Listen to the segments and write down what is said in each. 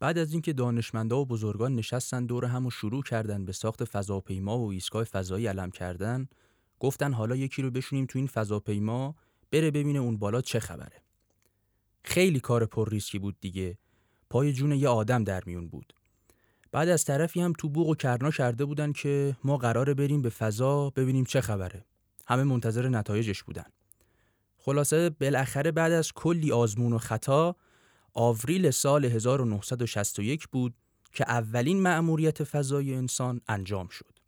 بعد از اینکه دانشمندا و بزرگان نشستن دور هم و شروع کردن به ساخت فضاپیما و ایستگاه فضایی علم کردن گفتن حالا یکی رو بشونیم تو این فضاپیما بره ببینه اون بالا چه خبره. خیلی کار پر ریسکی بود دیگه. پای جون یه آدم در میون بود. بعد از طرفی هم تو بوق و کرنا کرده بودن که ما قراره بریم به فضا ببینیم چه خبره. همه منتظر نتایجش بودن. خلاصه بالاخره بعد از کلی آزمون و خطا آوریل سال 1961 بود که اولین مأموریت فضای انسان انجام شد.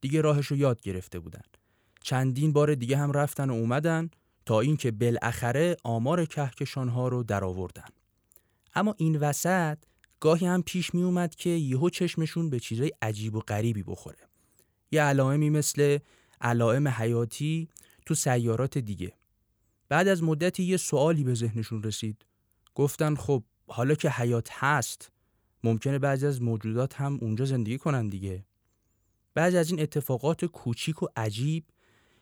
دیگه راهش رو یاد گرفته بودن. چندین بار دیگه هم رفتن و اومدن تا اینکه بالاخره آمار کهکشان ها رو درآوردن. اما این وسط گاهی هم پیش می اومد که یهو چشمشون به چیزای عجیب و غریبی بخوره. یه علائمی مثل علائم حیاتی تو سیارات دیگه. بعد از مدتی یه سوالی به ذهنشون رسید. گفتن خب حالا که حیات هست ممکنه بعضی از موجودات هم اونجا زندگی کنن دیگه. بعضی از این اتفاقات کوچیک و عجیب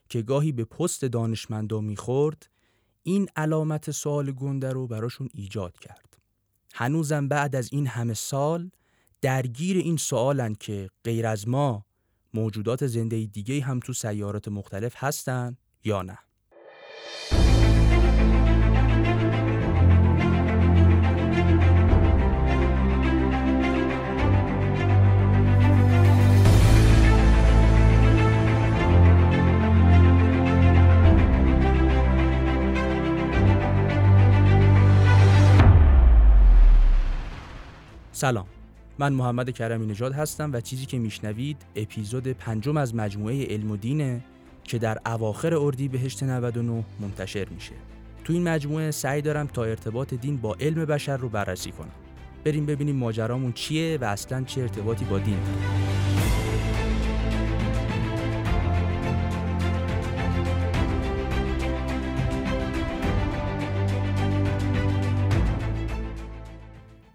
که گاهی به پست دانشمندا می‌خورد این علامت سوال گنده رو براشون ایجاد کرد. هنوزم بعد از این همه سال درگیر این سوالن که غیر از ما موجودات زنده دیگه هم تو سیارات مختلف هستن یا نه. سلام. من محمد کرمی نژاد هستم و چیزی که میشنوید اپیزود پنجم از مجموعه علم و دینه که در اواخر اردی بهشت 99 منتشر میشه. تو این مجموعه سعی دارم تا ارتباط دین با علم بشر رو بررسی کنم. بریم ببینیم ماجرامون چیه و اصلا چه ارتباطی با دین داره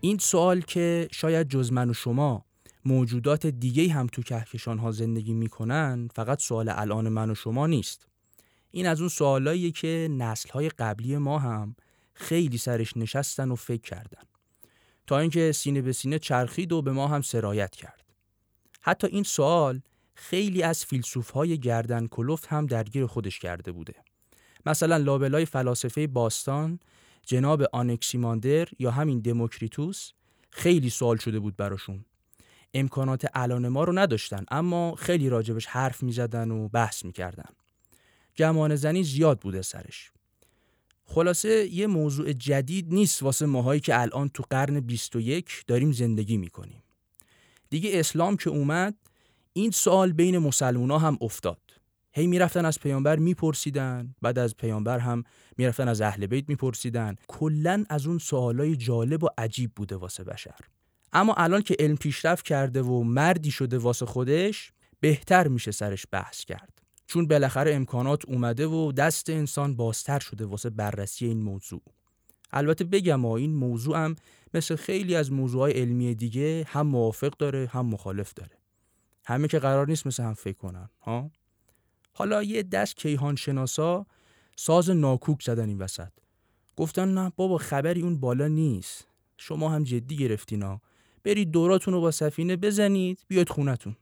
این سوال که شاید جز من و شما موجودات دیگه هم تو کهکشان ها زندگی می‌کنن فقط سوال الان من و شما نیست. این از اون سوالاییه که نسل های قبلی ما هم خیلی سرش نشستن و فکر کردن. تا اینکه سینه به سینه چرخید و به ما هم سرایت کرد. حتی این سوال خیلی از فیلسوف های گردن کلفت هم درگیر خودش کرده بوده. مثلا لابلای فلاسفه باستان جناب آنکسیماندر یا همین دموکریتوس؟ خیلی سوال شده بود براشون. امکانات الان ما رو نداشتن اما خیلی راجبش حرف می‌زدن و بحث می‌کردن. گمان زنی زیاد بوده سرش. خلاصه یه موضوع جدید نیست واسه ماهایی که الان تو قرن 21 داریم زندگی می‌کنیم. دیگه اسلام که اومد این سوال بین مسلمونا هم افتاد. هی می‌رفتن از پیامبر میپرسیدن بعد از پیامبر هم می‌رفتن از اهل بیت میپرسیدن. کلا از اون سوالای جالب و عجیب بوده واسه بشر. اما الان که علم پیشرفت کرده و مردی شده واسه خودش بهتر میشه سرش بحث کرد. چون بالاخره امکانات اومده و دست انسان بازتر شده واسه بررسی این موضوع. البته بگم این موضوع هم مثل خیلی از موضوعهای علمی دیگه هم موافق داره هم مخالف داره. همه که قرار نیست مثل هم فکر کنن ها؟ حالا یه دست کیهان شناسا ساز ناکوک زدن این وسط. گفتن نه بابا خبری اون بالا نیست. شما هم جدی گرفتینا برید دوراتون رو با سفینه بزنید بیاید خونتون.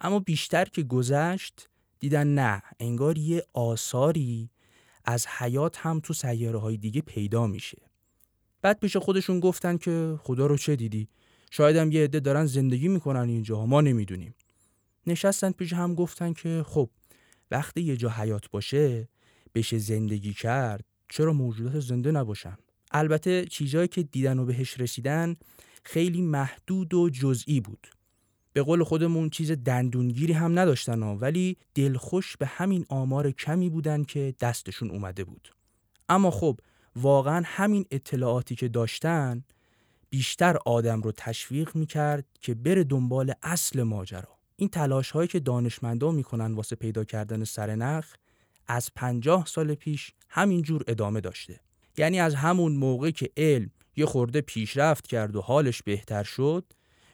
اما بیشتر که گذشت دیدن نه انگار یه آثاری از حیات هم تو سیاره های دیگه پیدا میشه. بعد پیش خودشون گفتن که خدا رو چه دیدی؟ شاید هم یه عده دارن زندگی می‌کنن اینجا ما نمی‌دونیم. نشستن پیش هم گفتن که خب وقتی یه جا حیات باشه بشه زندگی کرد چرا موجودات زنده نباشن؟ البته چیزهایی که دیدن و بهش رسیدن خیلی محدود و جزئی بود. به قول خودمون چیز دندونگیری هم نداشتن ها ولی دلخوش به همین آمار کمی بودن که دستشون اومده بود. اما خب واقعا همین اطلاعاتی که داشتن بیشتر آدم رو تشویق می‌کرد که بره دنبال اصل ماجرا. این تلاش هایی که دانشمندان می‌کنن واسه پیدا کردن سرنخ از پنجاه سال پیش همینجور ادامه داشته. یعنی از همون موقع که علم یه خورده پیشرفت کرد و حالش بهتر شد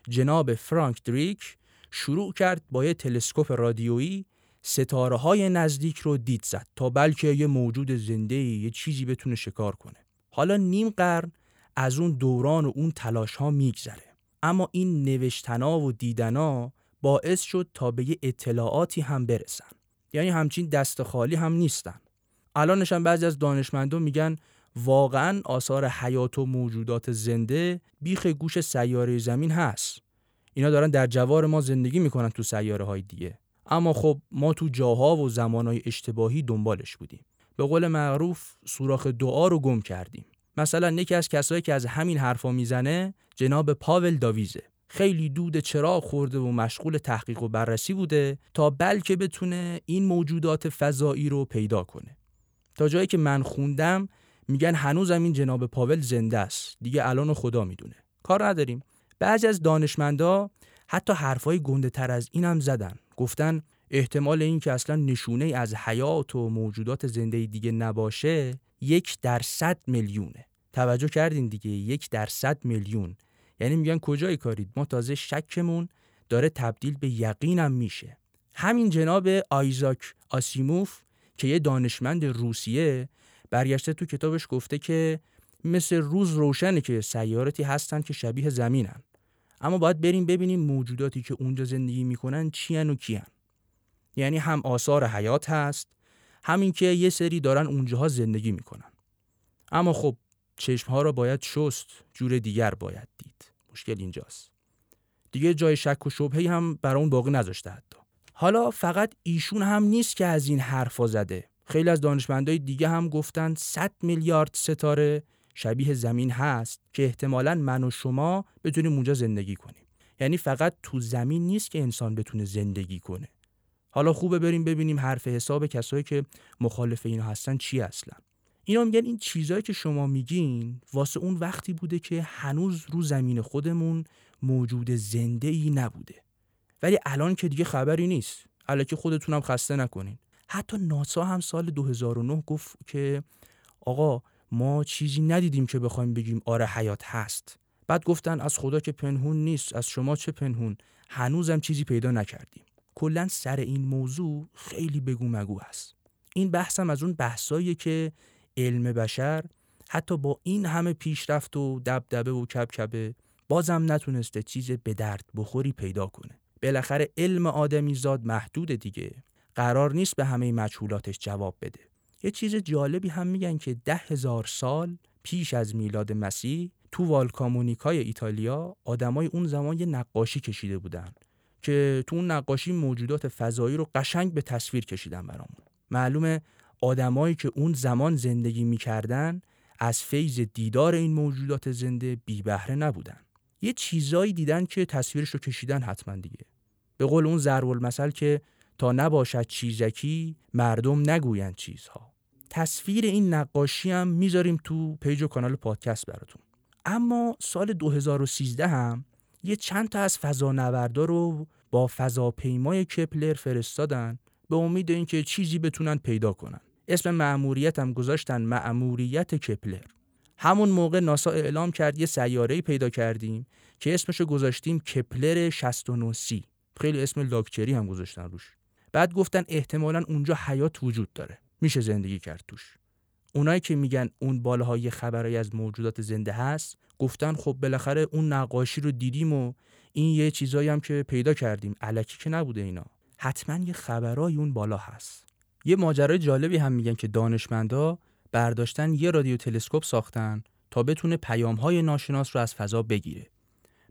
جناب فرانک دریک شروع کرد با یه تلسکوپ رادیویی ستاره های نزدیک رو دید زد تا بلکه یه موجود زنده یه چیزی بتونه شکار کنه. حالا نیم قرن از اون دوران و اون تلاش ها میگذره. اما این نوشتنا و دیدنا باعث شد تا به یه اطلاعاتی هم برسن. یعنی همچین دست خالی هم نیستن. الانش هم بعضی از دانشمندان میگن واقعا آثار حیات و موجودات زنده بیخ گوش سیاره زمین هست. اینا دارن در جوار ما زندگی می‌کنن تو سیاره های دیگه. اما خب ما تو جاها و زمانهای اشتباهی دنبالش بودیم. به قول معروف سوراخ دعا رو گم کردیم. مثلا یکی از کسایی که از همین حرفا می‌زنه جناب پاول داویزه. خیلی دود چراغ خورده و مشغول تحقیق و بررسی بوده تا بلکه بتونه این موجودات فضایی رو پیدا کنه. تا جایی که من خوندم میگن هنوزم این جناب پاول زنده است. دیگه الان خدا می‌دونه. کار نداریم. بعضی از دانشمندا حتی حرفای گنده تر از اینم زدن. گفتن احتمال این که اصلا نشونه از حیات و موجودات زنده دیگه نباشه یک در صد میلیونه. توجه کردین دیگه یک در صد میلیون. یعنی میگن کجای کارید؟ ما تازه شکمون داره تبدیل به یقینم میشه. همین جناب آیزاک آسیموف که یه دانشمند روسیه برگشته تو کتابش گفته که مثل روز روشنه که سیارتی هستن که شبیه زمینن. اما باید بریم ببینیم موجوداتی که اونجا زندگی می‌کنن چیان و کیان. یعنی هم آثار حیات هست همین که یه سری دارن اونجاها زندگی می‌کنن. اما خب چشم ها را باید شست جور دیگر باید دید. مشکل اینجاست. دیگه جای شک و شبهی هم برای اون باقی نذاشته حتی. حالا فقط ایشون هم نیست که از این حرفا زده. خیلی از دانشمندای دیگه هم گفتن 100 میلیارد ستاره شبیه زمین هست که احتمالا من و شما بتونیم اونجا زندگی کنیم. یعنی فقط تو زمین نیست که انسان بتونه زندگی کنه. حالا خوبه بریم ببینیم حرف حساب کسایی که مخالف اینا هستن چی اصلا. اینا میگن این چیزایی که شما میگین واسه اون وقتی بوده که هنوز رو زمین خودمون موجود زنده ای نبوده. ولی الان که دیگه خبری نیست. الکی خودتونم خسته نکنین. حتی ناسا هم سال 2009 گفت که آقا ما چیزی ندیدیم که بخوایم بگیم آره حیات هست. بعد گفتن از خدا که پنهون نیست از شما چه پنهون؟ هنوزم چیزی پیدا نکردیم. کلا سر این موضوع خیلی بگو مگو هست. این بحثم از اون بحثایی که علم بشر حتی با این همه پیشرفت و دبدبه و کبکبه بازم نتونسته چیز به درد بخوری پیدا کنه. بالاخره علم آدمی زاد محدود دیگه. قرار نیست به همه مجهولاتش جواب بده. یه چیز جالبی هم میگن که ده هزار سال پیش از میلاد مسیح تو والکامونیکای ایتالیا آدمای اون زمان یه نقاشی کشیده بودن که تو اون نقاشی موجودات فضایی رو قشنگ به تصویر کشیدن برامون. معلومه آدمایی که اون زمان زندگی می‌کردن از فیض دیدار این موجودات زنده بی بهره نبودن. یه چیزایی دیدن که تصویرش رو کشیدن حتما دیگه. به قول اون ضرب المثل که تا نباشد چیزکی مردم نگویند چیزها. تصویر این نقاشی هم می‌ذاریم تو پیج و کانال پادکست براتون. اما سال 2013 هم یه چند تا از فضانوردا رو با فضاپیمای کپلر فرستادن به امید اینکه چیزی بتونن پیدا کنن. اسم مأموریت هم گذاشتن مأموریت کپلر. همون موقع ناسا اعلام کرد یه سیاره پیدا کردیم که اسمشو گذاشتیم کپلر 69 سی. خیلی اسم لاکچری هم گذاشتن روش. بعد گفتن احتمالا اونجا حیات وجود داره. میشه زندگی کرد توش. اونایی که میگن اون بالاهای خبرایی از موجودات زنده هست گفتن خب بالاخره اون نقاشی رو دیدیم و این یه چیزایی هم که پیدا کردیم. علکی که نبوده اینا. حتما یه خبرای اون بالا هست. یه ماجرای جالبی هم میگن که دانشمندا برداشتن یه رادیو تلسکوپ ساختن تا بتونه پیامهای ناشناس رو از فضا بگیره.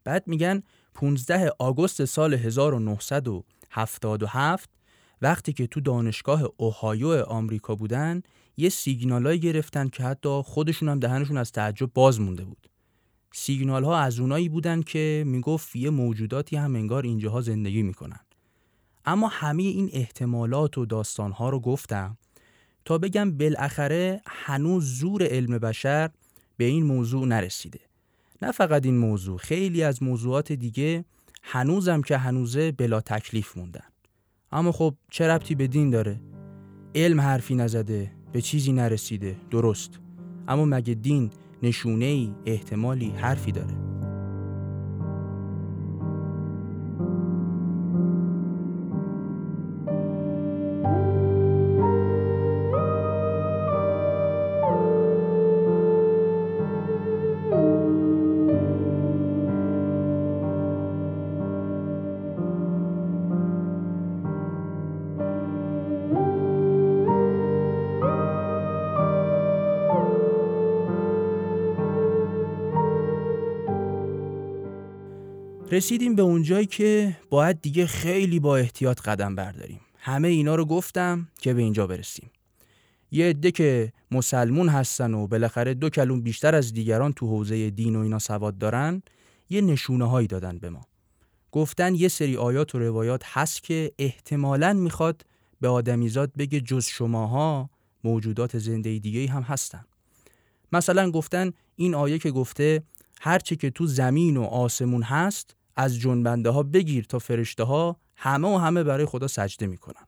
بعد میگن 15 آگوست سال 1977 وقتی که تو دانشگاه اوهایو آمریکا بودن یه سیگنالایی گرفتن که حتی خودشون هم دهنشون از تعجب باز مونده بود. سیگنال ها از اونایی بودن که می‌گفت یه موجوداتی هم انگار اینجاها زندگی می‌کنن. اما همه این احتمالات و داستان ها رو گفتم تا بگم بالاخره هنوز زور علم بشر به این موضوع نرسیده. نه فقط این موضوع خیلی از موضوعات دیگه هنوزم که هنوزه بلا تکلیف موندن. اما خب چه ربطی به دین داره؟ علم حرفی نزده به چیزی نرسیده درست. اما مگه دین نشونه ای احتمالی حرفی داره؟ رسیدیم به اونجایی که باید دیگه خیلی با احتیاط قدم برداریم. همه اینا رو گفتم که به اینجا برسیم. یه عده که مسلمون هستن و بالاخره دو کلون بیشتر از دیگران تو حوزه دین و اینا سواد دارن یه نشونه هایی دادن به ما. گفتن یه سری آیات و روایات هست که احتمالاً می‌خواد به آدمیزاد بگه جز شماها موجودات زنده دیگه هم هستن. مثلا گفتن این آیه که گفته هرچه که تو زمین و آسمون هست از جنبنده ها بگیر تا فرشته ها همه و همه برای خدا سجده می‌کنن.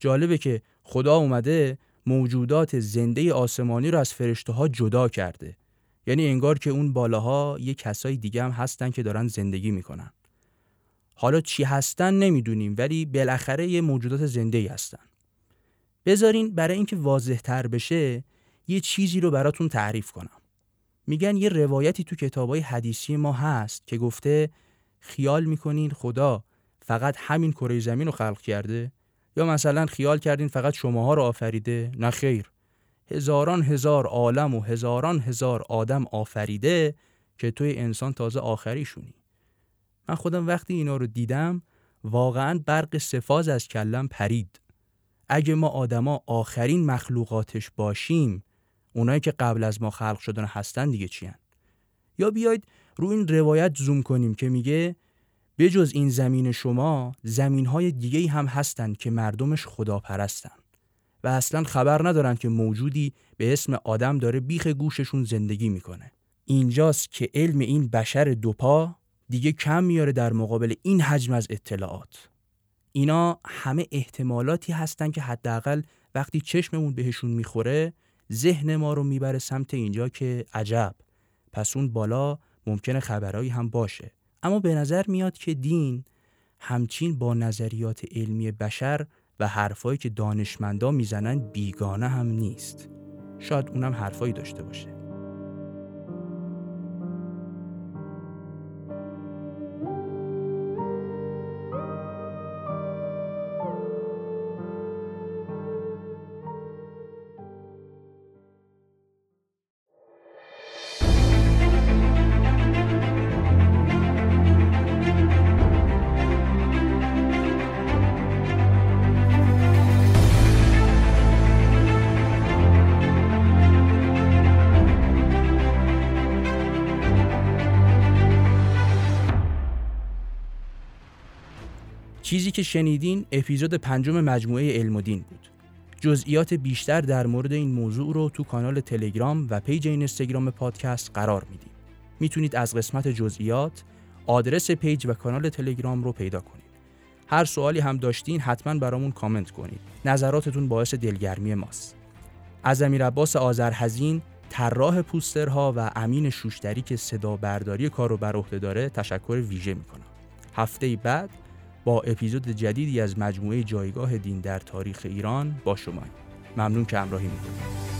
جالبه که خدا اومده موجودات زنده آسمانی رو از فرشته ها جدا کرده. یعنی انگار که اون بالاها یه کسای دیگه هم هستن که دارن زندگی می‌کنن. حالا چی هستن نمی‌دونیم ولی بالاخره یه موجودات زنده ای هستن. بذارین برای اینکه واضح تر بشه یه چیزی رو براتون تعریف کنم. میگن یه روایتی تو کتابای حدیثی ما هست که گفته خیال می‌کنین خدا فقط همین کره زمین رو خلق کرده؟ یا مثلا خیال کردین فقط شماها رو آفریده؟ نه خیر. هزاران هزار عالم و هزاران هزار آدم آفریده که توی انسان تازه آخریشونی. من خودم وقتی اینا رو دیدم واقعا برق سفاز از کلم پرید. اگه ما آدما آخرین مخلوقاتش باشیم اونایی که قبل از ما خلق شدن هستن دیگه چیان یا بیاید رو این روایت زوم کنیم که میگه بجز این زمین شما زمین های دیگه هم هستن که مردمش خدا پرستن و اصلا خبر ندارن که موجودی به اسم آدم داره بیخ گوششون زندگی می‌کنه. اینجاست که علم این بشر دوپا دیگه کم میاره در مقابل این حجم از اطلاعات. اینا همه احتمالاتی هستن که حداقل وقتی چشممون بهشون می‌خوره ذهن ما رو می‌بره سمت اینجا که عجب. پس اون بالا ممکنه خبرهایی هم باشه. اما به نظر میاد که دین همچین با نظریات علمی بشر و حرفایی که دانشمندا می‌زنن بیگانه هم نیست. شاید اونم حرفایی داشته باشه. چیزی که شنیدین اپیزود پنجم مجموعه علم و دین بود. جزئیات بیشتر در مورد این موضوع رو تو کانال تلگرام و پیج اینستاگرام پادکست قرار میدیم. می‌تونید از قسمت جزئیات آدرس پیج و کانال تلگرام رو پیدا کنید. هر سوالی هم داشتین حتما برامون کامنت کنید. نظراتتون باعث دلگرمی ماست. از امیر عباس آذرحزین طراح پوسترها و امین شوشتری که صدا برداری کار رو بر عهده داره تشکر ویژه می‌کنم. هفته بعد با اپیزود جدیدی از مجموعه جایگاه دین در تاریخ ایران با شما ممنون که همراهی می‌کنید.